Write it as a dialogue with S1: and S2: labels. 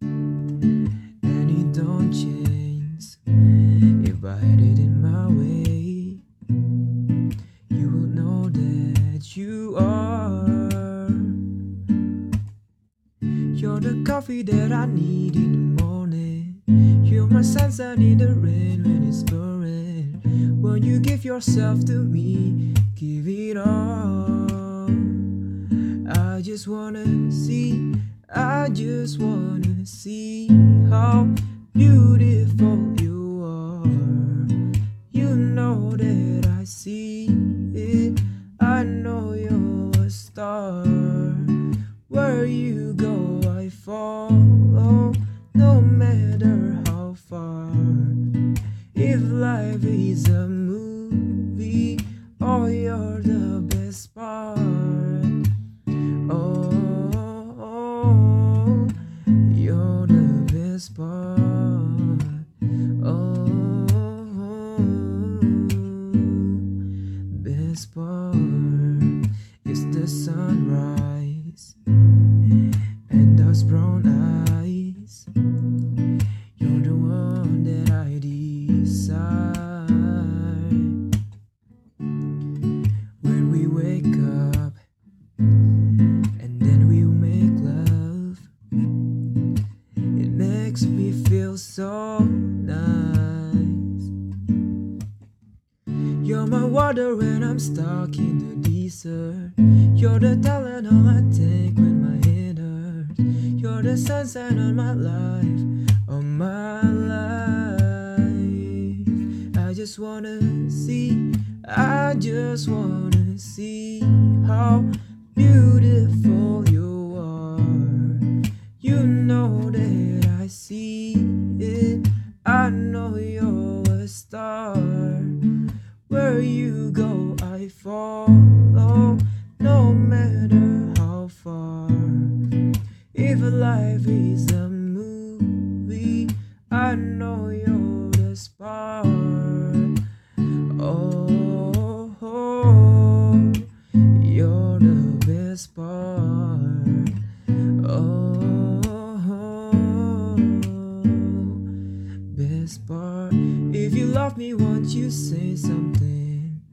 S1: and it don't change. If I had it my way you will know that you are. You're the coffee that I need in the morning. You're my sunshine in the rain when it's pouring. When you give yourself to me? Give it all. Just wanna see, I just wanna see how beautiful you are. You know that I see it, I know you're a star. Where you part My water when I'm stuck in the desert. You're the Tylenol I take when my head hurts. You're the sunshine on my life, on my life. I just wanna see, I just wanna see how beautiful follow, no matter how far. If life is a movie, I know you're the spark. Oh, you're the best part. Oh, best part. If you love me, won't you say something?